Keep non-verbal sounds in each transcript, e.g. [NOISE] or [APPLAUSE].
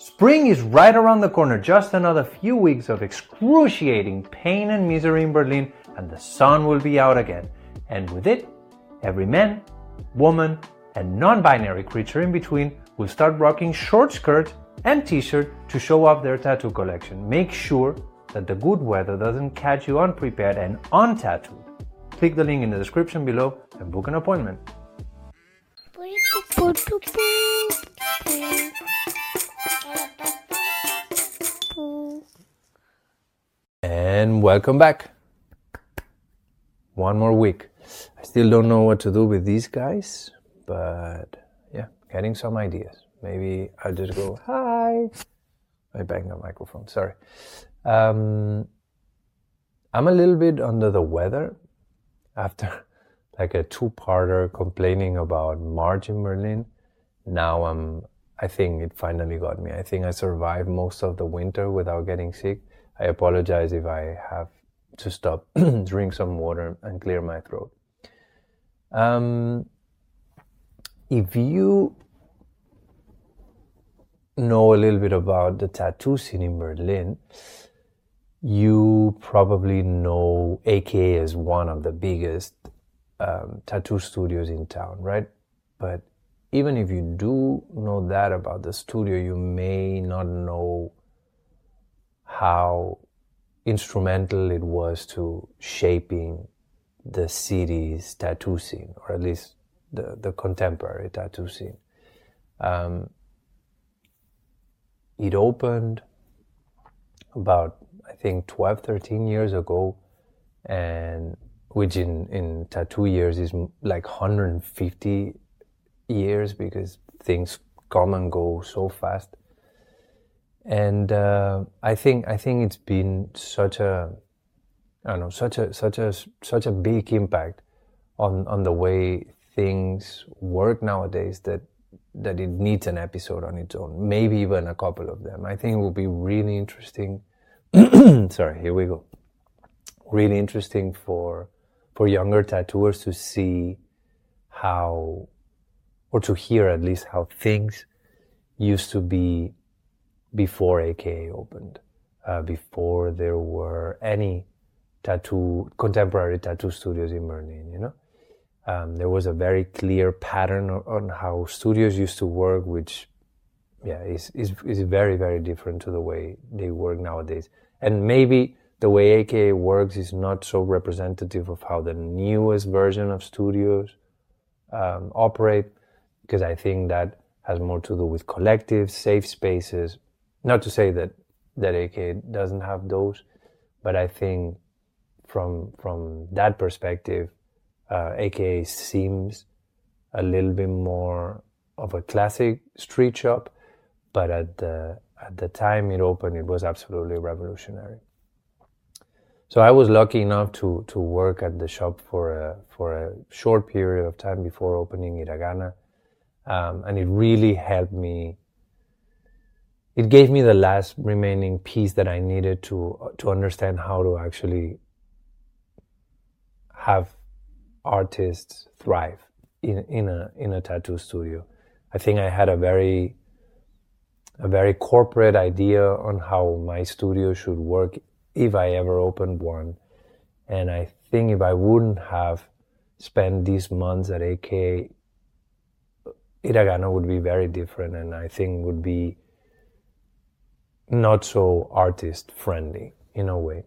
Spring is right around the corner, just another few weeks of excruciating pain and misery in Berlin, and the sun will be out again. And with it, every man, woman, and non binary creature in between will start rocking short skirts and t shirt to show off their tattoo collection. Make sure that the good weather doesn't catch you unprepared and untattooed. Click the link in the description below and book an appointment. And welcome back. One more week. I still don't know what to do with these guys, but yeah, getting some ideas. Maybe I'll just go, hi. I banged the microphone, sorry. Um, I'm a little bit under the weather after [LAUGHS] like a two-parter complaining about March in Berlin. Now I'm, I think it finally got me. I think I survived most of the winter without getting sick. I apologize if I have to stop, [CLEARS THROAT] drink some water, and clear my throat. Um, if you know a little bit about the tattoo scene in Berlin, you probably know AKA is one of the biggest um, tattoo studios in town, right? But even if you do know that about the studio, you may not know how instrumental it was to shaping the city's tattoo scene, or at least the, the contemporary tattoo scene. Um, it opened about, I think, 12, 13 years ago, and which in, in tattoo years is like 150 years because things come and go so fast. And uh, I think I think it's been such a I don't know such a such a such a big impact on on the way things work nowadays that that it needs an episode on its own, maybe even a couple of them. I think it will be really interesting. [CLEARS THROAT] Sorry, here we go. Really interesting for for younger tattooers to see how, or to hear at least how things used to be before AKA opened, uh, before there were any tattoo, contemporary tattoo studios in Berlin, you know? Um, there was a very clear pattern on, how studios used to work, which, yeah, is, is, is very, very different to the way they work nowadays. And maybe the way AKA works is not so representative of how the newest version of studios um, operate, because I think that has more to do with collectives, safe spaces, not to say that that AK doesn't have those, but I think from from that perspective, uh, AKA seems a little bit more of a classic street shop, but at the at the time it opened, it was absolutely revolutionary. So I was lucky enough to to work at the shop for a for a short period of time before opening Hiragana, um, and it really helped me it gave me the last remaining piece that I needed to to understand how to actually have artists thrive in in a in a tattoo studio. I think I had a very a very corporate idea on how my studio should work if I ever opened one. And I think if I wouldn't have spent these months at AK, Hiragana would be very different and I think would be not so artist friendly in a way.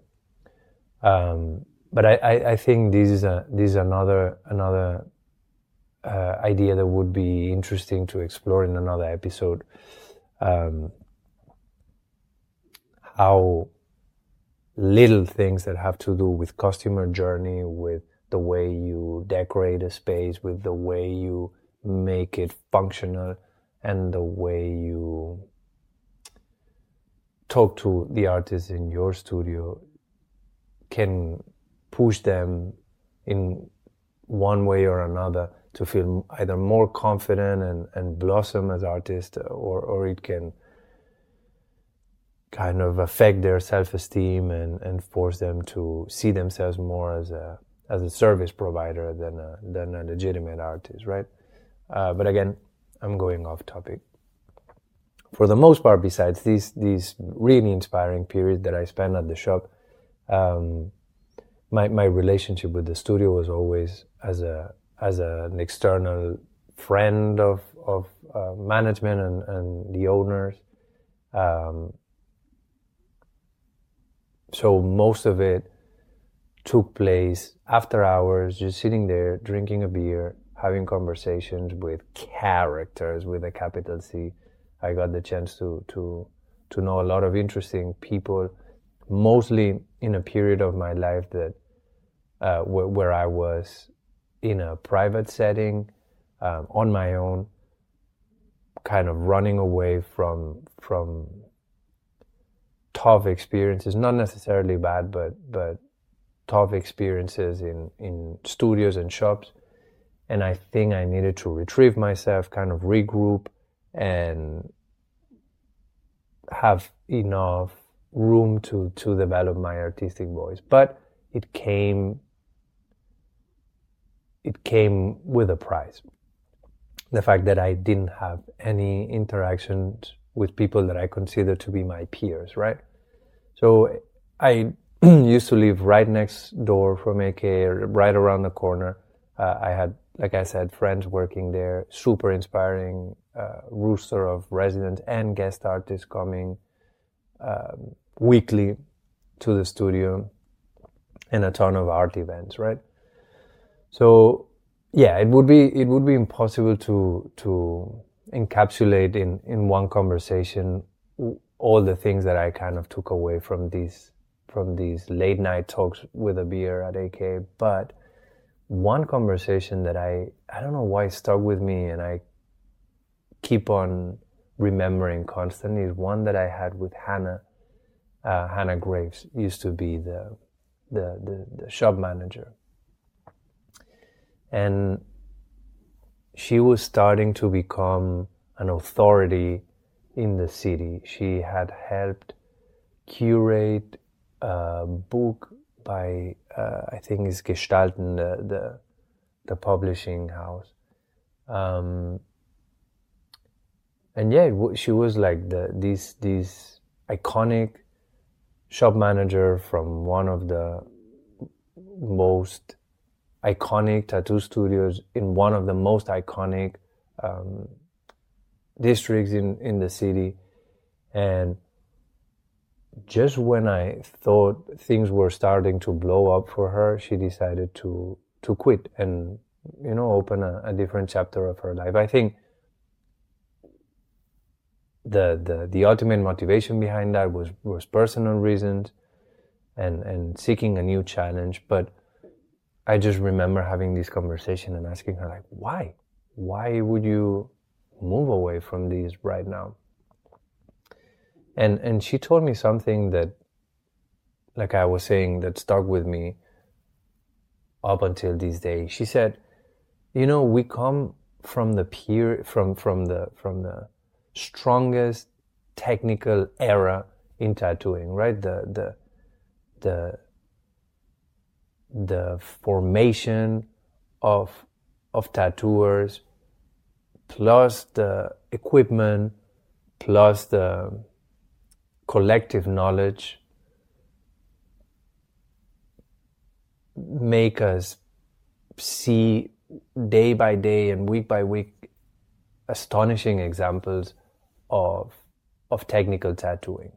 Um, but I, I, I, think this is a this is another another uh, idea that would be interesting to explore in another episode. Um, how little things that have to do with customer journey, with the way you decorate a space, with the way you make it functional, and the way you talk to the artists in your studio can push them in one way or another to feel either more confident and, and blossom as artists or, or it can kind of affect their self-esteem and, and force them to see themselves more as a as a service provider than a, than a legitimate artist, right? Uh, but again, I'm going off topic. for the most part, besides these these really inspiring periods that I spent at the shop, um, my my relationship with the studio was always as a as a, an external friend of of uh, management and, and the owners. Um, so most of it took place after hours, just sitting there, drinking a beer, having conversations with characters with a capital C. I got the chance to to to know a lot of interesting people, mostly in a period of my life that uh, where, where, I was in a private setting, um, on my own, kind of running away from from tough experiences, not necessarily bad, but but tough experiences in in studios and shops, and I think I needed to retrieve myself, kind of regroup, and have enough room to to develop my artistic voice. But it came it came with a price. The fact that I didn't have any interactions with people that I consider to be my peers, right? So I [CLEARS THROAT] used to live right next door from AK, right around the corner. Uh, I had, like I said, friends working there, super inspiring uh, rooster of residents and guest artists coming um, weekly to the studio and a ton of art events, right? So yeah, it would be it would be impossible to to encapsulate in in one conversation all the things that I kind of took away from these from these late night talks with a beer at AK. But one conversation that I I don't know why stuck with me and I keep on remembering constantly is one that I had with Hannah. Uh, Hannah Graves used to be the, the the the shop manager and she was starting to become an authority in the city. She had helped curate a book by, uh, I think it's Gestalten, the, the, the publishing house. Um, and yeah, she was like the this this iconic shop manager from one of the most iconic tattoo studios in one of the most iconic um, districts in, in the city. And just when I thought things were starting to blow up for her, she decided to, to quit and, you know, open a, a different chapter of her life. I think the, the, the ultimate motivation behind that was, was personal reasons and, and seeking a new challenge. But I just remember having this conversation and asking her like, why? Why would you move away from these right now? And and she told me something that like I was saying that stuck with me up until this day. She said, you know, we come from the peer from from the from the strongest technical era in tattooing, right? The the the the formation of of tattooers plus the equipment plus the collective knowledge make us see day by day and week by week astonishing examples of of technical tattooing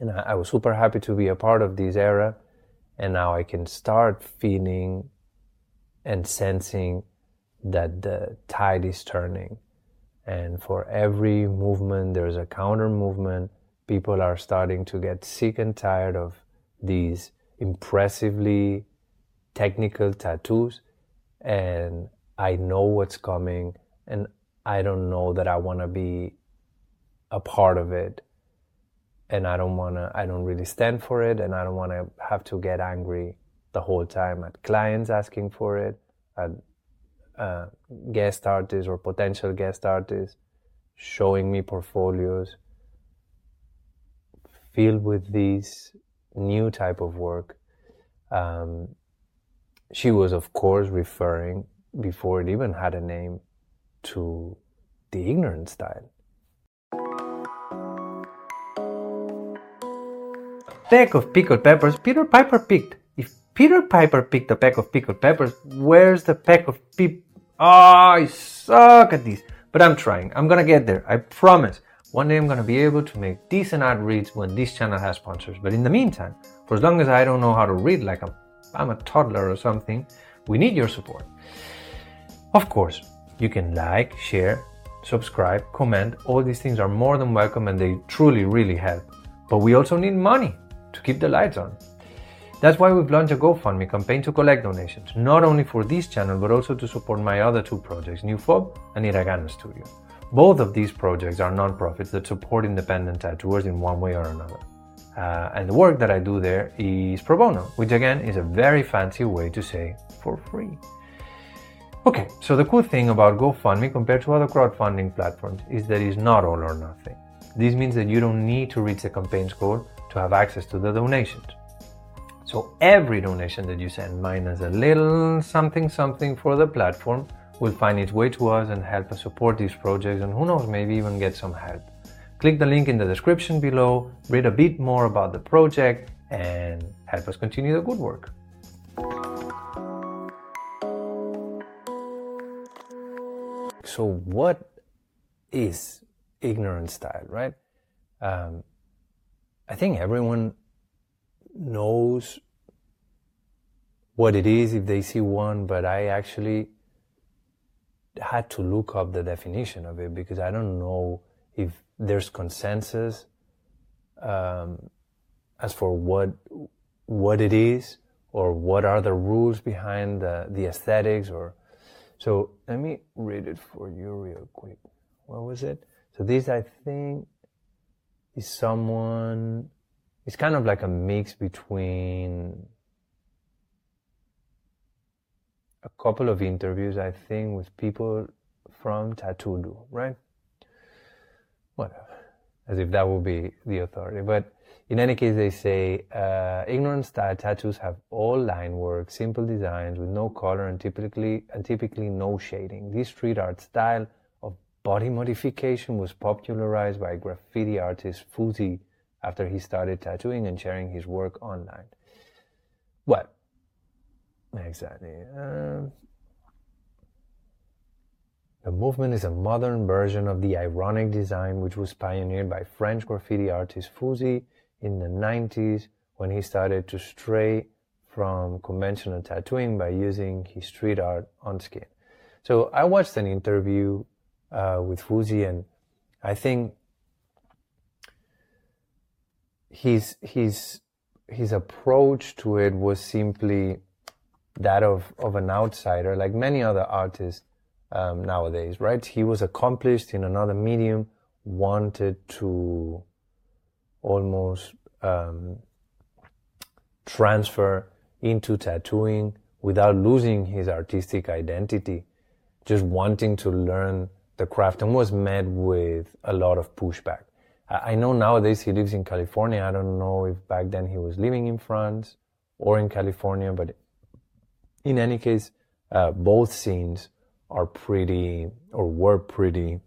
and I, I was super happy to be a part of this era and now I can start feeling and sensing that the tide is turning. And for every movement, there's a counter movement. People are starting to get sick and tired of these impressively technical tattoos. And I know what's coming, and I don't know that I want to be a part of it and I don't want to, I don't really stand for it, and I don't want to have to get angry the whole time at clients asking for it, at uh, guest artists or potential guest artists showing me portfolios Filled with these new type of work, um, she was of course referring before it even had a name to the ignorant style. Peck of pickled peppers, Peter Piper picked. If Peter Piper picked a peck of pickled peppers, where's the peck of peep? Oh, ah, I suck at these. But I'm trying. I'm gonna get there. I promise. One day I'm gonna be able to make decent ad reads when this channel has sponsors. But in the meantime, for as long as I don't know how to read like I'm, I'm a toddler or something, we need your support. Of course, you can like, share, subscribe, comment. All these things are more than welcome and they truly, really help. But we also need money to keep the lights on. That's why we've launched a GoFundMe campaign to collect donations, not only for this channel, but also to support my other two projects, New Fauves and Hiragana Studio. Both of these projects are nonprofits that support independent tattooers in one way or another. Uh, and the work that I do there is pro bono, which again is a very fancy way to say for free. Okay, so the cool thing about GoFundMe compared to other crowdfunding platforms is that it's not all or nothing. This means that you don't need to reach the campaign's goal to have access to the donations. So every donation that you send minus a little something something for the platform will find its way to us and help us support these projects and who knows maybe even get some help. Click the link in the description below, read a bit more about the project and help us continue the good work. So what is ignorant style, right? Um, I think everyone knows what it is if they see one, but I actually had to look up the definition of it because I don't know if there's consensus um, as for what what it is or what are the rules behind the, the aesthetics or so let me read it for you real quick. What was it? So this I think is someone it's kind of like a mix between a couple of interviews, I think, with people from Tattoodo, right? Whatever. As if that would be the authority. But in any case, they say uh, ignorant style tattoos have all line work, simple designs with no color and typically and typically no shading. This street art style of body modification was popularized by graffiti artist Fuzi after he started tattooing and sharing his work online. What? Exactly. Uh, the movement is a modern version of the ironic design which was pioneered by French graffiti artist Fuzi in the 90s when he started to stray from conventional tattooing by using his street art on skin. So I watched an interview uh, with Fuzi and I think his his his approach to it was simply that of of an outsider, like many other artists um, nowadays, right? He was accomplished in another medium, wanted to almost um, transfer into tattooing without losing his artistic identity, just wanting to learn the craft, and was met with a lot of pushback. I know nowadays he lives in California. I don't know if back then he was living in France or in California, but in any case, uh, both scenes are pretty or were pretty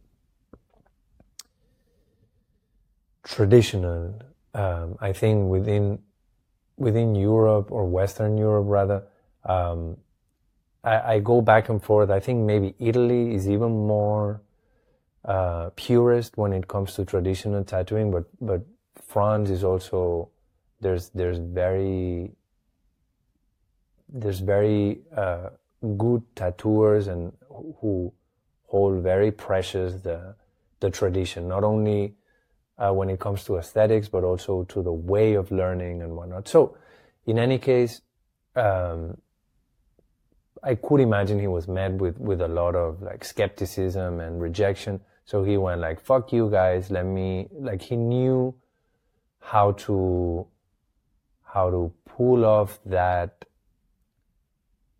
traditional. Um, I think within within Europe or Western Europe rather, um, I, I, go back and forth. I think maybe Italy is even more uh, purist when it comes to traditional tattooing, but but France is also there's there's very there's very uh, good tattooers and who hold very precious the the tradition, not only uh, when it comes to aesthetics, but also to the way of learning and whatnot. So, in any case, um, I could imagine he was met with with a lot of like skepticism and rejection so he went like, fuck you guys, let me, like he knew how to, how to pull off that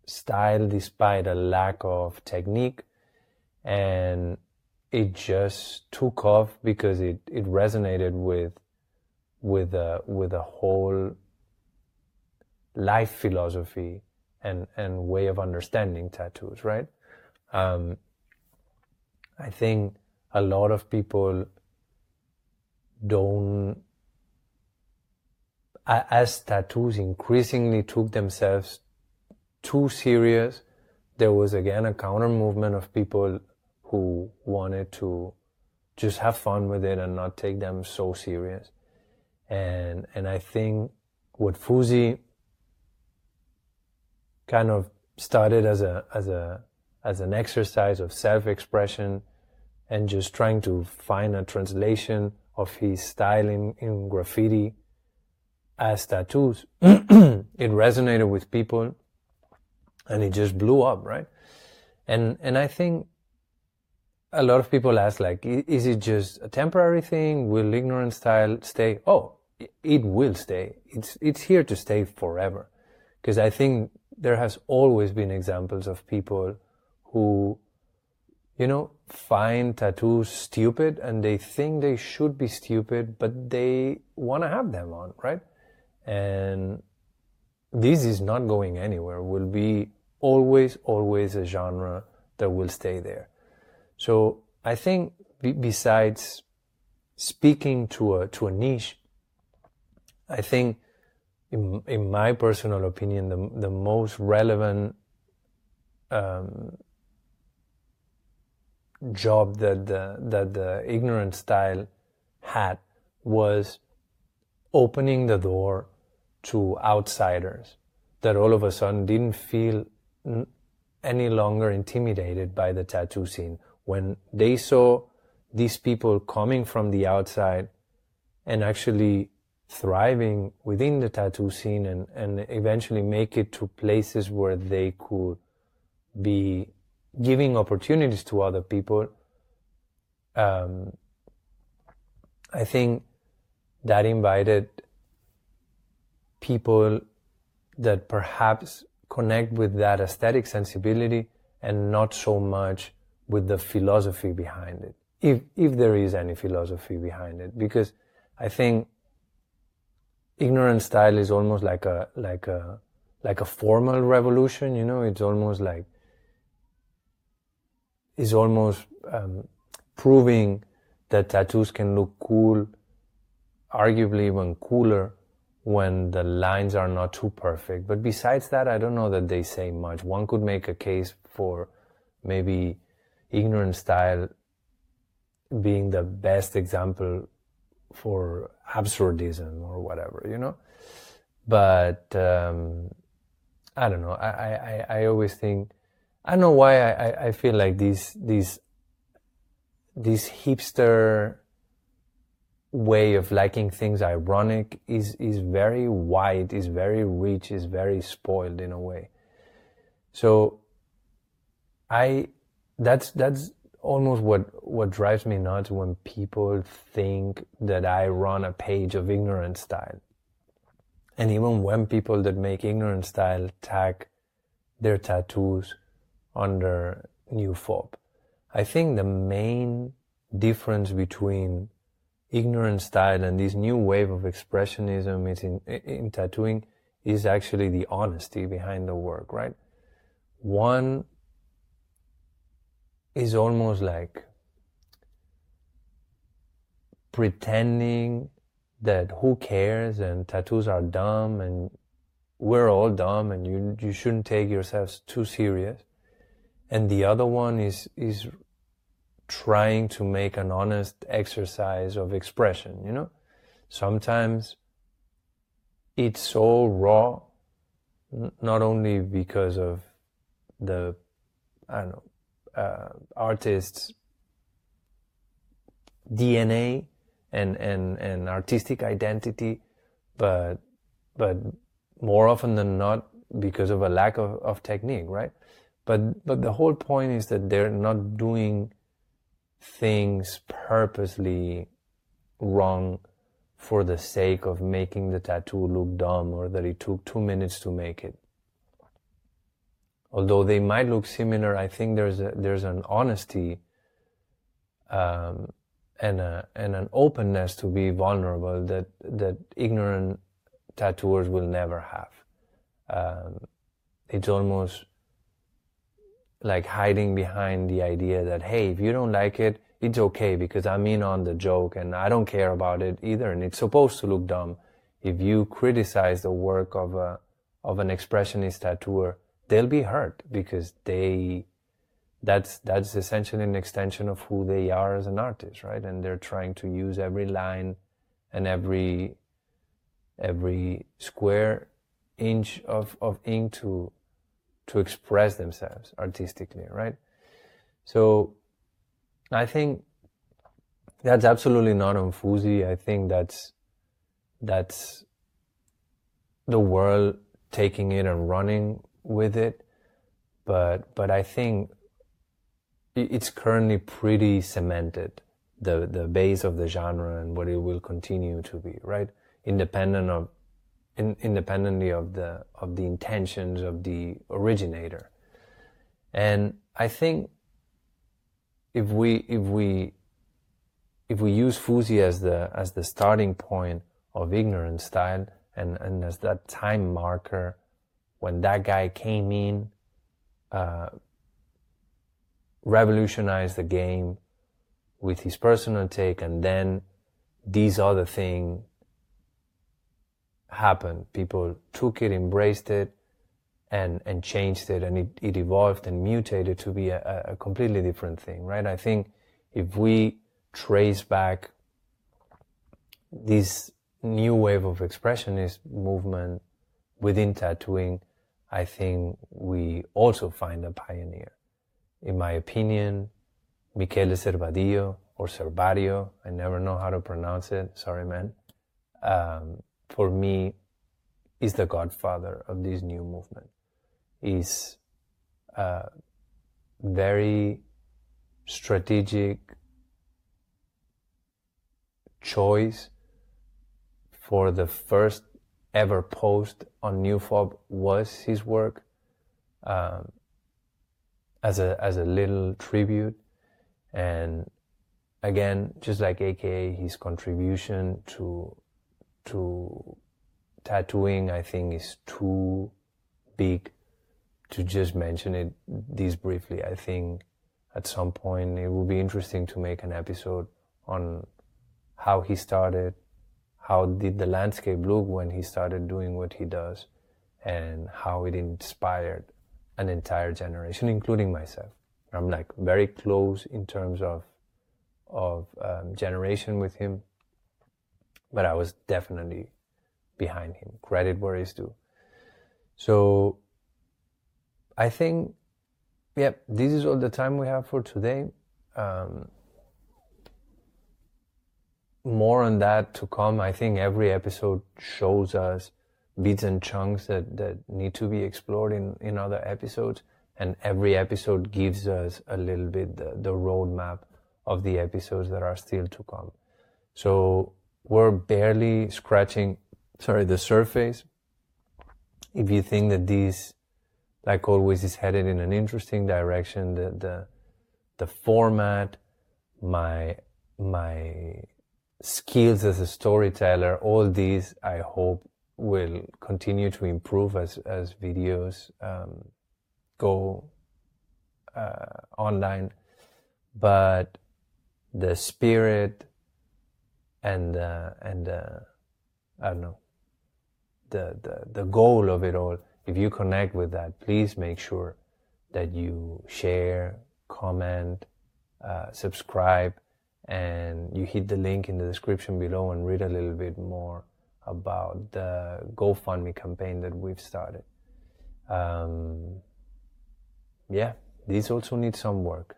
style despite a lack of technique. And it just took off because it, it resonated with, with a, with a whole life philosophy and, and way of understanding tattoos, right? Um, I think a lot of people don't as tattoos increasingly took themselves too serious, there was again a counter movement of people who wanted to just have fun with it and not take them so serious. And and I think what Fuzi kind of started as a as a as an exercise of self-expression and just trying to find a translation of his style in, in graffiti as tattoos. [CLEARS THROAT] it resonated with people and it just blew up, right? And, and I think a lot of people ask like, is it just a temporary thing? Will ignorant style stay? Oh, it will stay. It's, it's here to stay forever. Because I think there has always been examples of people who, you know, find tattoos stupid and they think they should be stupid, but they want to have them on, right? And this is not going anywhere. Will be always, always a genre that will stay there. So I think b- besides speaking to a, to a niche, I think in, in my personal opinion, the, the most relevant um, job that the, that the ignorant style had was opening the door to outsiders that all of a sudden didn't feel any longer intimidated by the tattoo scene. When they saw these people coming from the outside and actually thriving within the tattoo scene and, and eventually make it to places where they could be giving opportunities to other people, um, I think that invited people that perhaps connect with that aesthetic sensibility and not so much with the philosophy behind it. If, if there is any philosophy behind it, because I think ignorant style is almost like a, like a, like a formal revolution, you know, it's almost like, is almost um, proving that tattoos can look cool, arguably even cooler when the lines are not too perfect. But besides that, I don't know that they say much. One could make a case for maybe ignorant style being the best example for absurdism or whatever, you know? But um, I don't know. I, I, I always think I don't know why I, I feel like these these these hipster way of liking things ironic is is very wide, is very rich, is very spoiled in a way. So I that's that's almost what what drives me nuts when people think that I run a page of ignorant style. And even when people that make ignorant style tag their tattoos under New Fauves. I think the main difference between ignorant style and this new wave of expressionism is in, in tattooing is actually the honesty behind the work, right? One is almost like pretending that who cares and tattoos are dumb and we're all dumb and you, you shouldn't take yourselves too serious. And the other one is, is trying to make an honest exercise of expression, you know? Sometimes it's so raw, not only because of the, I don't know, uh, artist's DNA and, and, and artistic identity, but, but more often than not because of a lack of, of technique, right? But, but the whole point is that they're not doing things purposely wrong for the sake of making the tattoo look dumb or that it took two minutes to make it. Although they might look similar, I think there's a, there's an honesty um, and a, and an openness to be vulnerable that that ignorant tattooers will never have. Um, it's almost like hiding behind the idea that, hey, if you don't like it, it's okay because I'm in on the joke and I don't care about it either. And it's supposed to look dumb. if you criticize the work of a of an expressionist tattooer, they'll be hurt because they that's that's essentially an extension of who they are as an artist, right? And they're trying to use every line and every every square inch of, of ink to to express themselves artistically, right? So I think that's absolutely not on Fuzi. I think that's that's the world taking it and running with it. But but I think it's currently pretty cemented the the base of the genre and what it will continue to be, right? Independent of in, independently of the of the intentions of the originator. And I think if we if we if we use Fuzi as the as the starting point of ignorant style and, and as that time marker when that guy came in, uh, revolutionized the game with his personal take, and then these other thing happened. People took it, embraced it, and and changed it, and it, it evolved and mutated to be a, a completely different thing, right? I think if we trace back this new wave of expressionist movement within tattooing, I think we also find a pioneer. In my opinion, Michele Servadillo or Servario, I never know how to pronounce it, sorry man, um, for me is the godfather of this new movement. Is a very strategic choice for the first ever post on New Fauves was his work um, as a as a little tribute, and again, just like AKA, his contribution to to tattooing, I think, is too big to just mention it this briefly. I think at some point it will be interesting to make an episode on how he started, how did the landscape look when he started doing what he does, and how it inspired an entire generation, including myself. I'm like very close in terms of of um, generation with him, but I was definitely behind him. Credit where it's due. So I think, yeah, this is all the time we have for today. Um, more on that to come. I think every episode shows us bits and chunks that, that need to be explored in, in other episodes. And every episode gives us a little bit the, the roadmap of the episodes that are still to come. So we're barely scratching, sorry, the surface. If you think that this, like always, is headed in an interesting direction, the, the, the format, my, my skills as a storyteller, all these I hope will continue to improve as, as videos um, go uh, online. But the spirit and uh, and uh, I don't know the, the the goal of it all. If you connect with that, please make sure that you share, comment, uh, subscribe, and you hit the link in the description below and read a little bit more about the GoFundMe campaign that we've started. Um, yeah, these also need some work.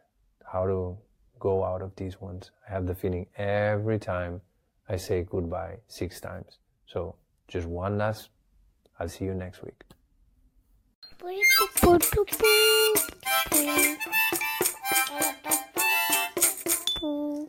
How to go out of these ones. I have the feeling every time I say goodbye six times. So just one last. I'll see you next week. Boop,